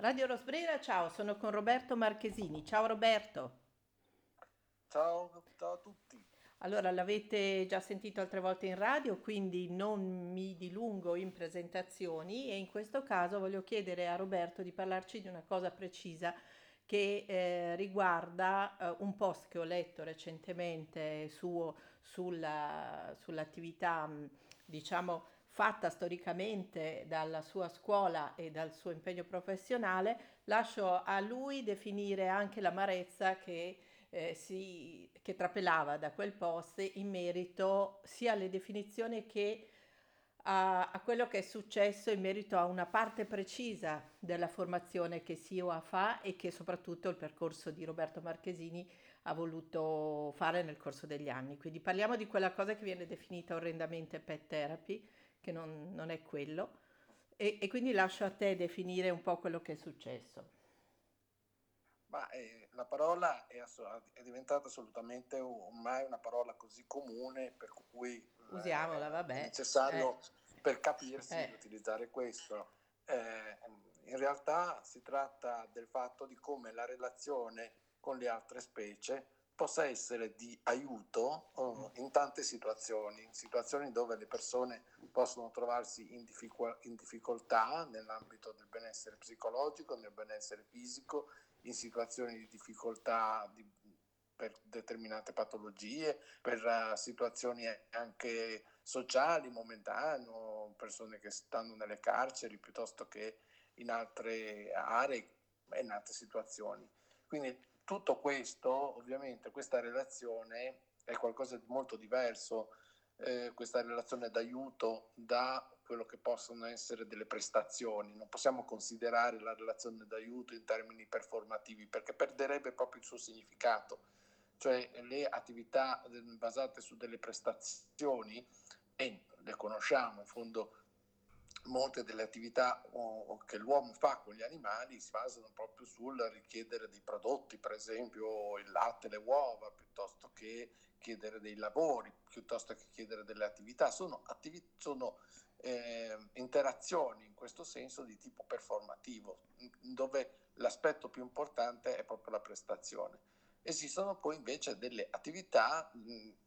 Radio Rosbrera, ciao, sono con Roberto Marchesini. Ciao Roberto. Ciao, ciao a tutti. Allora, l'avete già sentito altre volte in radio, quindi non mi dilungo in presentazioni e in questo caso voglio chiedere a Roberto di parlarci di una cosa precisa che eh, riguarda eh, un post che ho letto recentemente suo sulla, sull'attività, diciamo, fatta storicamente dalla sua scuola e dal suo impegno professionale. Lascio a lui definire anche l'amarezza che eh, si, che trapelava da quel post in merito sia alle definizioni che a, a, quello che è successo in merito a una parte precisa della formazione che SIOA fa e che soprattutto il percorso di Roberto Marchesini ha voluto fare nel corso degli anni. Quindi parliamo di quella cosa che viene definita orrendamente pet therapy, che non, non è quello, e, e quindi lascio a te definire un po' quello che è successo. Ma eh, la parola è, è, diventata assolutamente ormai una parola così comune per cui eh, Usiamola, vabbè. è necessario Eh, per capirsi eh, utilizzare questo. Eh, in realtà si tratta del fatto di come la relazione con le altre specie possa essere di aiuto eh, in tante situazioni, in situazioni dove le persone possono trovarsi in, difficu- in difficoltà nell'ambito del benessere psicologico, nel benessere fisico, in situazioni di difficoltà di- per determinate patologie, per eh, situazioni anche sociali, momentanee, persone che stanno nelle carceri piuttosto che in altre aree e in altre situazioni. Quindi tutto questo, ovviamente, questa relazione è qualcosa di molto diverso, eh, questa relazione d'aiuto da quello che possono essere delle prestazioni. Non possiamo considerare la relazione d'aiuto in termini performativi perché perderebbe proprio il suo significato. Cioè le attività basate su delle prestazioni, e le conosciamo in fondo molte delle attività che l'uomo fa con gli animali si basano proprio sul richiedere dei prodotti, per esempio il latte, le uova, piuttosto che chiedere dei lavori, piuttosto che chiedere delle attività. Sono, attivi- sono eh, interazioni in questo senso di tipo performativo, dove l'aspetto più importante è proprio la prestazione. Esistono poi invece delle attività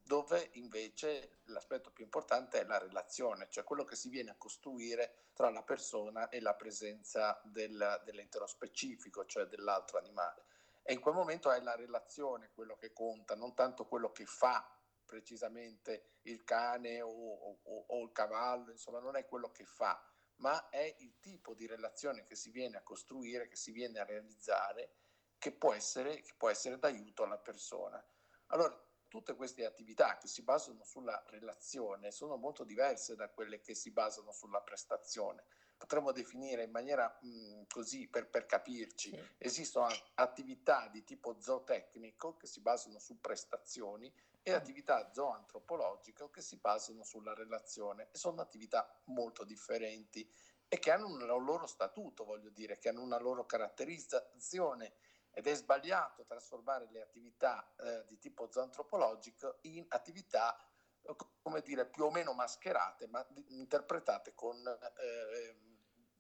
dove invece l'aspetto più importante è la relazione, cioè quello che si viene a costruire tra la persona e la presenza del, dell'entero specifico, cioè dell'altro animale. E in quel momento è la relazione quello che conta, non tanto quello che fa precisamente il cane o, o, o il cavallo, insomma non è quello che fa, ma è il tipo di relazione che si viene a costruire, che si viene a realizzare che può essere, che può essere d'aiuto alla persona. Allora, tutte queste attività che si basano sulla relazione sono molto diverse da quelle che si basano sulla prestazione. Potremmo definire in maniera mh, così per, per capirci, sì. esistono attività di tipo zootecnico che si basano su prestazioni e attività zooantropologiche che si basano sulla relazione. E sono attività molto differenti e che hanno un loro statuto, voglio dire, che hanno una loro caratterizzazione. Ed è sbagliato trasformare le attività eh, di tipo zoantropologico in attività eh, come dire più o meno mascherate ma interpretate con eh,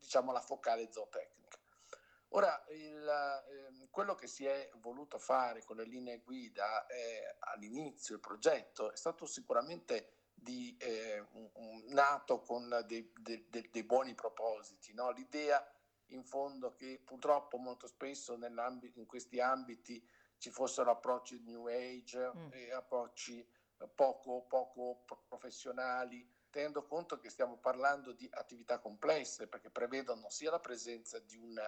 diciamo la focale zootecnica. Ora, il, eh, quello che si è voluto fare con le linee guida eh, all'inizio, il progetto, è stato sicuramente di, eh, un, un, nato con dei, dei, dei buoni propositi. No? L'idea in fondo che purtroppo molto spesso in questi ambiti ci fossero approcci New Age mm. e approcci poco, poco professionali, tenendo conto che stiamo parlando di attività complesse perché prevedono sia la presenza di un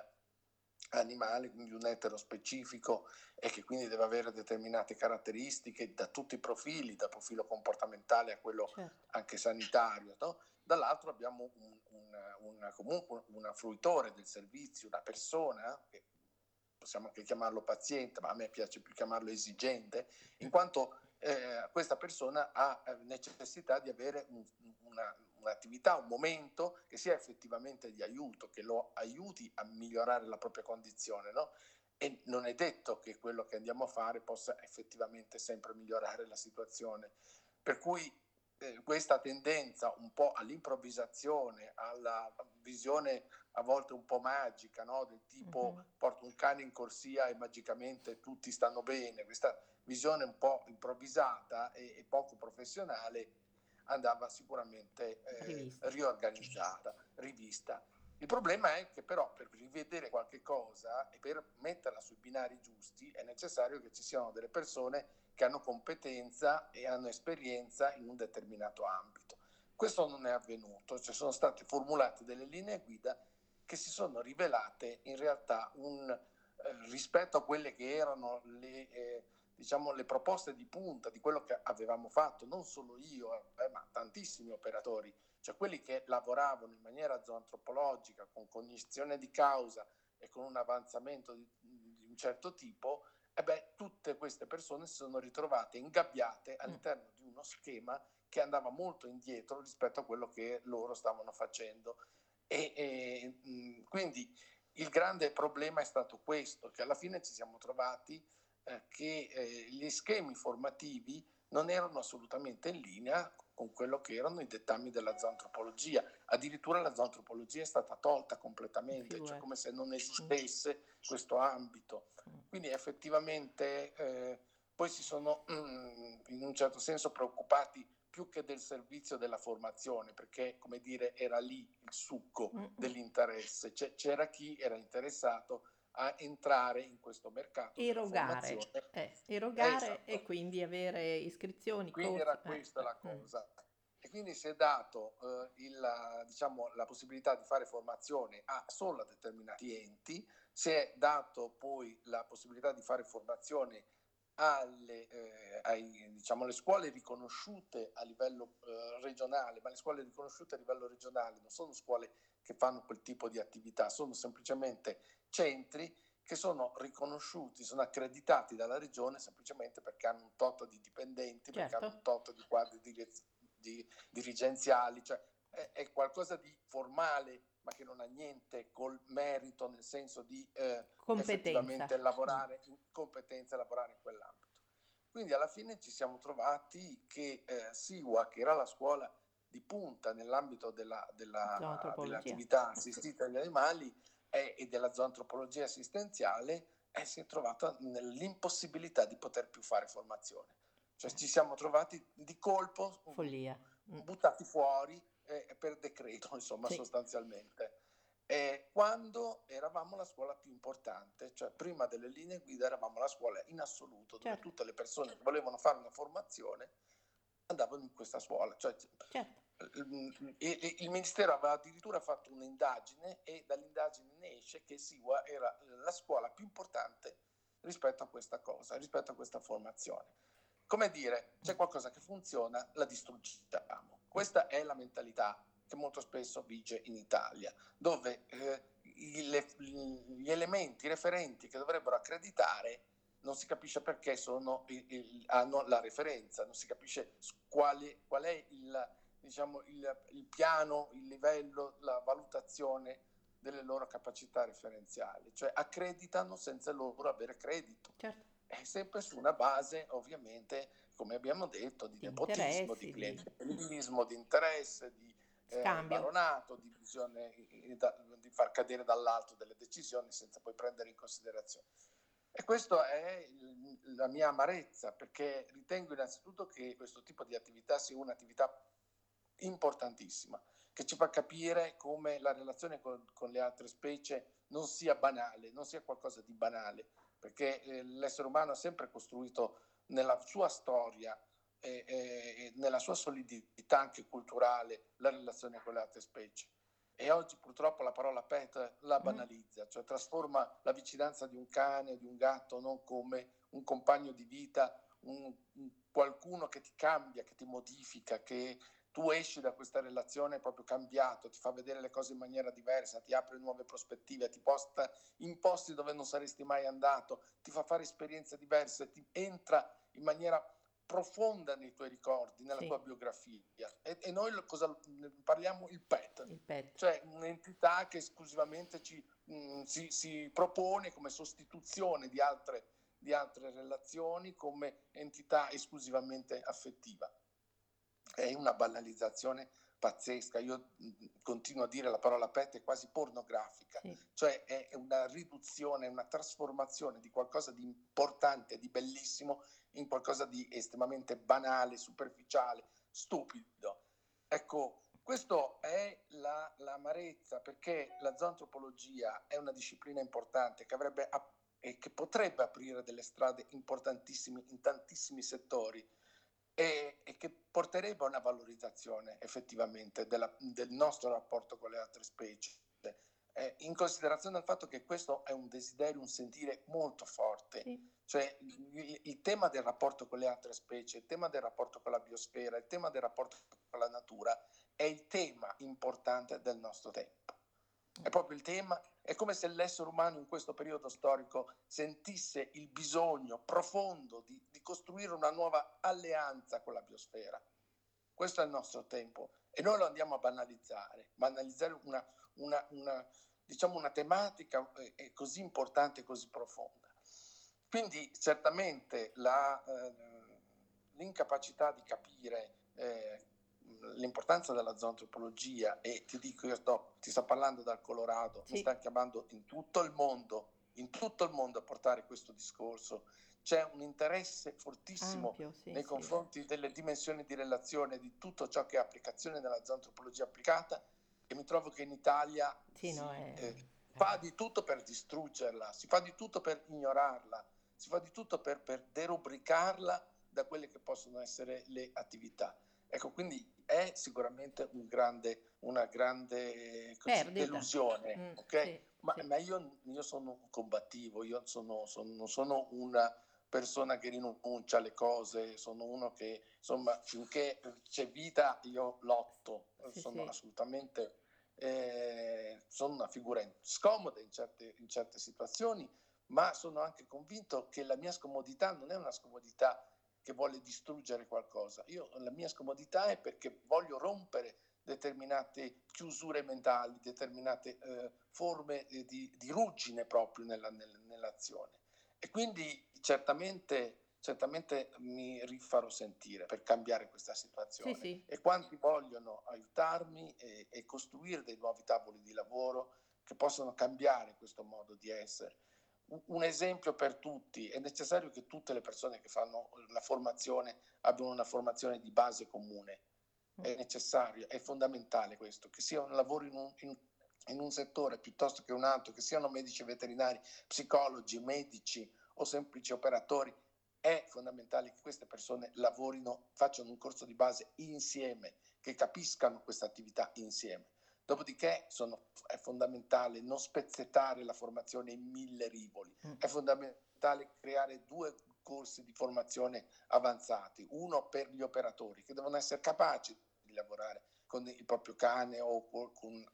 animale, quindi un etero specifico e che quindi deve avere determinate caratteristiche da tutti i profili, dal profilo comportamentale a quello certo. anche sanitario. No? Dall'altro abbiamo un, un, un, comunque un fruitore del servizio, una persona, che possiamo anche chiamarlo paziente, ma a me piace più chiamarlo esigente, in quanto eh, questa persona ha eh, necessità di avere un, una, un'attività, un momento che sia effettivamente di aiuto, che lo aiuti a migliorare la propria condizione, no? E non è detto che quello che andiamo a fare possa effettivamente sempre migliorare la situazione. Per cui eh, questa tendenza un po' all'improvvisazione, alla visione a volte un po' magica, no? del tipo uh-huh. porto un cane in corsia e magicamente tutti stanno bene, questa visione un po' improvvisata e, e poco professionale andava sicuramente eh, riorganizzata, rivista. Il problema è che però per rivedere qualche cosa e per metterla sui binari giusti è necessario che ci siano delle persone che hanno competenza e hanno esperienza in un determinato ambito. Questo non è avvenuto, ci sono state formulate delle linee guida che si sono rivelate in realtà un, eh, rispetto a quelle che erano le, eh, diciamo, le proposte di punta di quello che avevamo fatto, non solo io, eh, ma tantissimi operatori, cioè quelli che lavoravano in maniera zoantropologica, con cognizione di causa e con un avanzamento di, di un certo tipo, e beh, tutte queste persone si sono ritrovate ingabbiate mm. all'interno di uno schema che andava molto indietro rispetto a quello che loro stavano facendo. E, e mm, quindi il grande problema è stato questo, che alla fine ci siamo trovati eh, che eh, gli schemi formativi non erano assolutamente in linea con quello che erano i dettami della zoantropologia. Addirittura la zoantropologia è stata tolta completamente, cioè come se non esistesse questo ambito. Mm. Quindi effettivamente eh, poi si sono mm, in un certo senso preoccupati più che del servizio della formazione, perché come dire era lì il succo mm-hmm. dell'interesse, c'era chi era interessato a entrare in questo mercato. Erogare, eh, erogare esatto. e quindi avere iscrizioni. Quindi coach, era eh, questa eh, la cosa. Mm. E quindi si è dato eh, il, diciamo, la possibilità di fare formazione a solo a determinati enti, si è dato poi la possibilità di fare formazione alle, eh, ai, diciamo, scuole riconosciute a livello eh, regionale, ma le scuole riconosciute a livello regionale non sono scuole che fanno quel tipo di attività, sono semplicemente centri che sono riconosciuti, sono accreditati dalla regione semplicemente perché hanno un tot di dipendenti, certo. perché hanno un tot di quadri direz- di, dirigenziali, cioè è, è, qualcosa di formale ma che non ha niente col merito nel senso di eh, effettivamente lavorare in competenza e lavorare in quell'ambito. Quindi alla fine ci siamo trovati che eh, Siwa, che era la scuola di punta nell'ambito della, della, dell'attività assistita agli animali e, e della zoantropologia assistenziale, eh, si è trovata nell'impossibilità di poter più fare formazione. Cioè ci siamo trovati di colpo, Follia. buttati fuori eh, per decreto, insomma, sì. sostanzialmente. E quando eravamo la scuola più importante, cioè prima delle linee guida eravamo la scuola in assoluto, dove certo. tutte le persone che volevano fare una formazione andavano in questa scuola. Cioè, certo. Il, Ministero aveva addirittura fatto un'indagine e dall'indagine ne esce che Siwa era la scuola più importante rispetto a questa cosa, rispetto a questa formazione. Come dire, c'è qualcosa che funziona, la distruggiamo. Questa è la mentalità che molto spesso vige in Italia, dove eh, gli elementi, referenti che dovrebbero accreditare non si capisce perché sono, hanno la referenza, non si capisce quali, qual è il, diciamo, il, il, piano, il livello, la valutazione delle loro capacità referenziali, cioè accreditano senza loro avere credito. Certo. È sempre su una base ovviamente come abbiamo detto, di, di nepotismo, di clientelismo, di interesse, di eh, baronato, di visione, di far cadere dall'alto delle decisioni senza poi prendere in considerazione. E questa è il, la mia amarezza, perché ritengo innanzitutto che questo tipo di attività sia un'attività importantissima, che ci fa capire come la relazione con, con le altre specie non sia banale, non sia qualcosa di banale, perché eh, l'essere umano ha sempre costruito nella sua storia e, e, nella sua solidità anche culturale la relazione con le altre specie. E oggi purtroppo la parola pet la mm. banalizza, cioè trasforma la vicinanza di un cane, di un gatto, non come un compagno di vita, un, un qualcuno che ti cambia, che ti modifica, che tu esci da questa relazione proprio cambiato, ti fa vedere le cose in maniera diversa, ti apre nuove prospettive, ti posta in posti dove non saresti mai andato, ti fa fare esperienze diverse, ti entra in maniera profonda nei tuoi ricordi, nella sì. tua biografia. E, e, noi cosa parliamo? Il pet, il pet, cioè un'entità che esclusivamente ci, mh, mm, si, si, propone come sostituzione di altre, di altre relazioni, come entità esclusivamente affettiva. È una banalizzazione pazzesca. Io continuo a dire la parola pet è quasi pornografica, sì. cioè è una riduzione, una trasformazione di qualcosa di importante, di bellissimo in qualcosa di estremamente banale, superficiale, stupido. Ecco, questa è la, l'amarezza perché la zoantropologia è una disciplina importante che avrebbe e che potrebbe aprire delle strade importantissime in tantissimi settori e, e che porterebbe a una valorizzazione effettivamente della, del nostro rapporto con le altre specie. Eh, in considerazione del fatto che questo è un desiderio, un sentire molto forte, sì. cioè il, il, tema del rapporto con le altre specie, il tema del rapporto con la biosfera, il tema del rapporto con la natura è il tema importante del nostro tempo. È proprio il tema, è come se l'essere umano in questo periodo storico sentisse il bisogno profondo di, di costruire una nuova alleanza con la biosfera. Questo è il nostro tempo e noi lo andiamo a banalizzare, banalizzare una, una, una, diciamo una tematica eh, così importante e così profonda. Quindi certamente la, eh, l'incapacità di capire eh, l'importanza della zoantropologia e ti dico io sto, ti sto parlando dal Colorado, sì. mi stanno chiamando in tutto il mondo, in tutto il mondo a portare questo discorso. C'è un interesse fortissimo Ampio, sì, nei sì. confronti delle dimensioni di relazione, di tutto ciò che è applicazione della zoantropologia applicata e mi trovo che in Italia si, no, è... eh, fa di tutto per distruggerla, si fa di tutto per ignorarla, si fa di tutto per, per derubricarla da quelle che possono essere le attività. Ecco, quindi è sicuramente un grande, una grande così, delusione, mm, ok? Sì, ma, sì. ma io, io, sono combattivo, io sono, sono, non sono una persona che rinuncia alle cose, sono uno che insomma finché c'è vita io lotto, sì, sono assolutamente, eh, sono una figura scomoda in certe, in certe situazioni, ma sono anche convinto che la mia scomodità non è una scomodità che vuole distruggere qualcosa. Io la mia scomodità è perché voglio rompere determinate chiusure mentali, determinate eh, forme eh, di, di, ruggine proprio nella, nel, nell'azione. E quindi certamente, certamente mi rifarò sentire per cambiare questa situazione. Sì, sì. E quanti vogliono aiutarmi e, e costruire dei nuovi tavoli di lavoro che possano cambiare questo modo di essere un esempio per tutti, è necessario che tutte le persone che fanno la formazione abbiano una formazione di base comune, è mm. necessario, è fondamentale questo, che sia un lavoro in un, in, in un settore piuttosto che un altro, che siano medici veterinari, psicologi, medici o semplici operatori, è fondamentale che queste persone lavorino, facciano un corso di base insieme, che capiscano questa attività insieme. Dopodiché sono, è fondamentale non spezzettare la formazione in mille rivoli, mm. è fondamentale creare due corsi di formazione avanzati, uno per gli operatori che devono essere capaci di lavorare con il proprio cane o con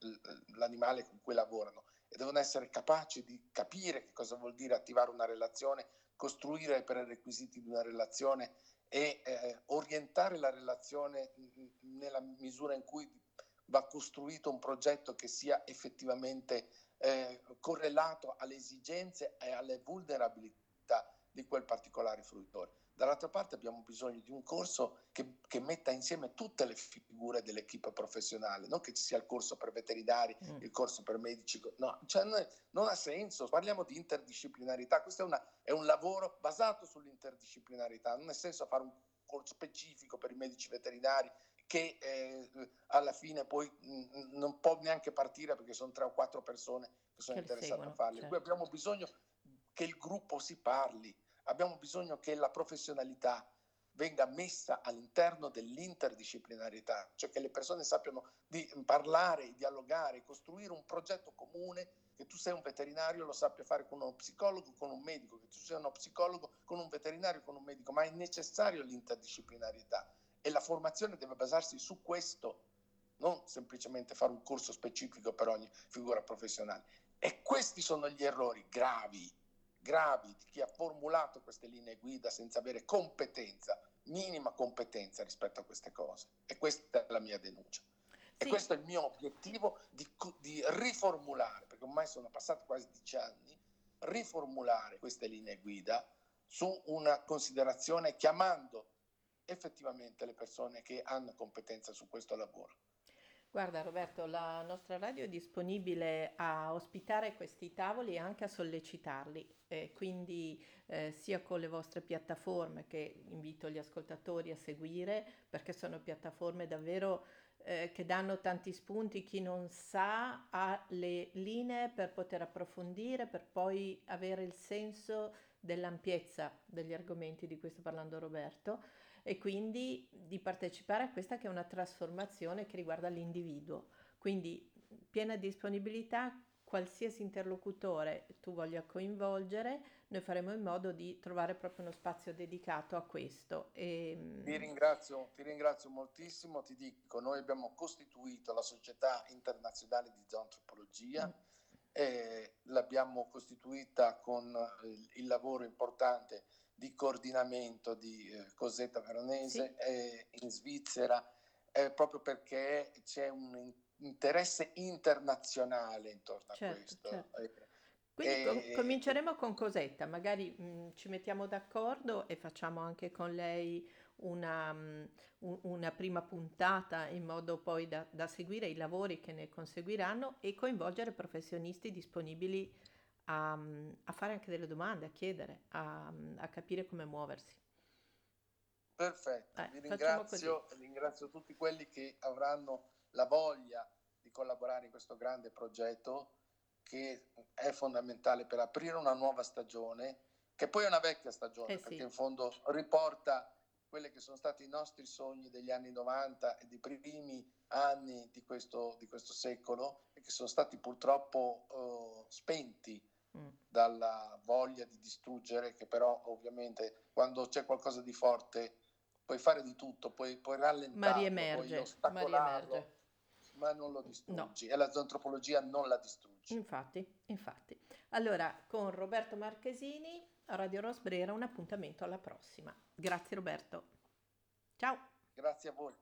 l'animale con cui lavorano e devono essere capaci di capire che cosa vuol dire attivare una relazione, costruire i prerequisiti di una relazione e eh, orientare la relazione nella misura in cui va costruito un progetto che sia effettivamente eh, correlato alle esigenze e alle vulnerabilità di quel particolare fruitore. Dall'altra parte abbiamo bisogno di un corso che, che metta insieme tutte le figure dell'equipe professionale, non che ci sia il corso per veterinari, mm. il corso per medici, no, cioè non, non, ha senso, parliamo di interdisciplinarità, questo è, una, è un lavoro basato sull'interdisciplinarità, non ha senso fare un corso specifico per i medici veterinari che eh, alla fine poi mh, non può neanche partire perché sono tre o quattro persone che sono che interessate seguono, a farle. Certo. Qui abbiamo bisogno che il gruppo si parli, abbiamo bisogno che la professionalità venga messa all'interno dell'interdisciplinarietà, cioè che le persone sappiano di parlare, dialogare, costruire un progetto comune, che tu sei un veterinario lo sappia fare con uno psicologo, con un medico, che tu sia uno psicologo con un veterinario, con un medico, ma è necessario l'interdisciplinarietà e la formazione deve basarsi su questo, non semplicemente fare un corso specifico per ogni figura professionale. E questi sono gli errori gravi, gravi di chi ha formulato queste linee guida senza avere competenza, minima competenza rispetto a queste cose. E questa è la mia denuncia. Sì. E questo è il mio obiettivo di, di riformulare, perché ormai sono passati quasi dieci anni, riformulare queste linee guida su una considerazione chiamando effettivamente le persone che hanno competenza su questo lavoro. Guarda Roberto, la nostra radio è disponibile a ospitare questi tavoli e anche a sollecitarli, eh, quindi eh, sia con le vostre piattaforme che invito gli ascoltatori a seguire, perché sono piattaforme davvero eh, che danno tanti spunti, chi non sa ha le linee per poter approfondire, per poi avere il senso dell'ampiezza degli argomenti di cui sta parlando Roberto e quindi di partecipare a questa che è una trasformazione che riguarda l'individuo. Quindi piena disponibilità, qualsiasi interlocutore tu voglia coinvolgere, noi faremo in modo di trovare proprio uno spazio dedicato a questo. E... Ehm, ti, ringrazio, ti ringrazio moltissimo, ti dico, noi abbiamo costituito la Società Internazionale di Zoantropologia. Mm. E l'abbiamo costituita con il, il lavoro importante di coordinamento di eh, Cosetta Veronese sì. eh, in Svizzera, eh, proprio perché c'è un interesse internazionale intorno certo, a questo. Certo. Eh, Quindi com- cominceremo con Cosetta, magari mh, mm, ci mettiamo d'accordo e facciamo anche con lei una, mh, mm, una prima puntata in modo poi da, da seguire i lavori che ne conseguiranno e coinvolgere professionisti disponibili a, a fare anche delle domande, a chiedere, a, a capire come muoversi. Perfetto, eh, vi ringrazio, ringrazio tutti quelli che avranno la voglia di collaborare in questo grande progetto che è fondamentale per aprire una nuova stagione, che poi è una vecchia stagione, eh sì. perché in fondo riporta quelli che sono stati i nostri sogni degli anni 90 e dei primi anni di questo, di questo secolo e che sono stati purtroppo uh, spenti Mm. dalla voglia di distruggere, che però ovviamente quando c'è qualcosa di forte puoi fare di tutto, puoi, puoi rallentarlo, ma riemerge, ma, non lo distruggi no. e la zoantropologia non la distruggi. Infatti, infatti. Allora, con Roberto Marchesini, a Radio Rosbrera, un appuntamento alla prossima. Grazie Roberto. Ciao. Grazie a voi.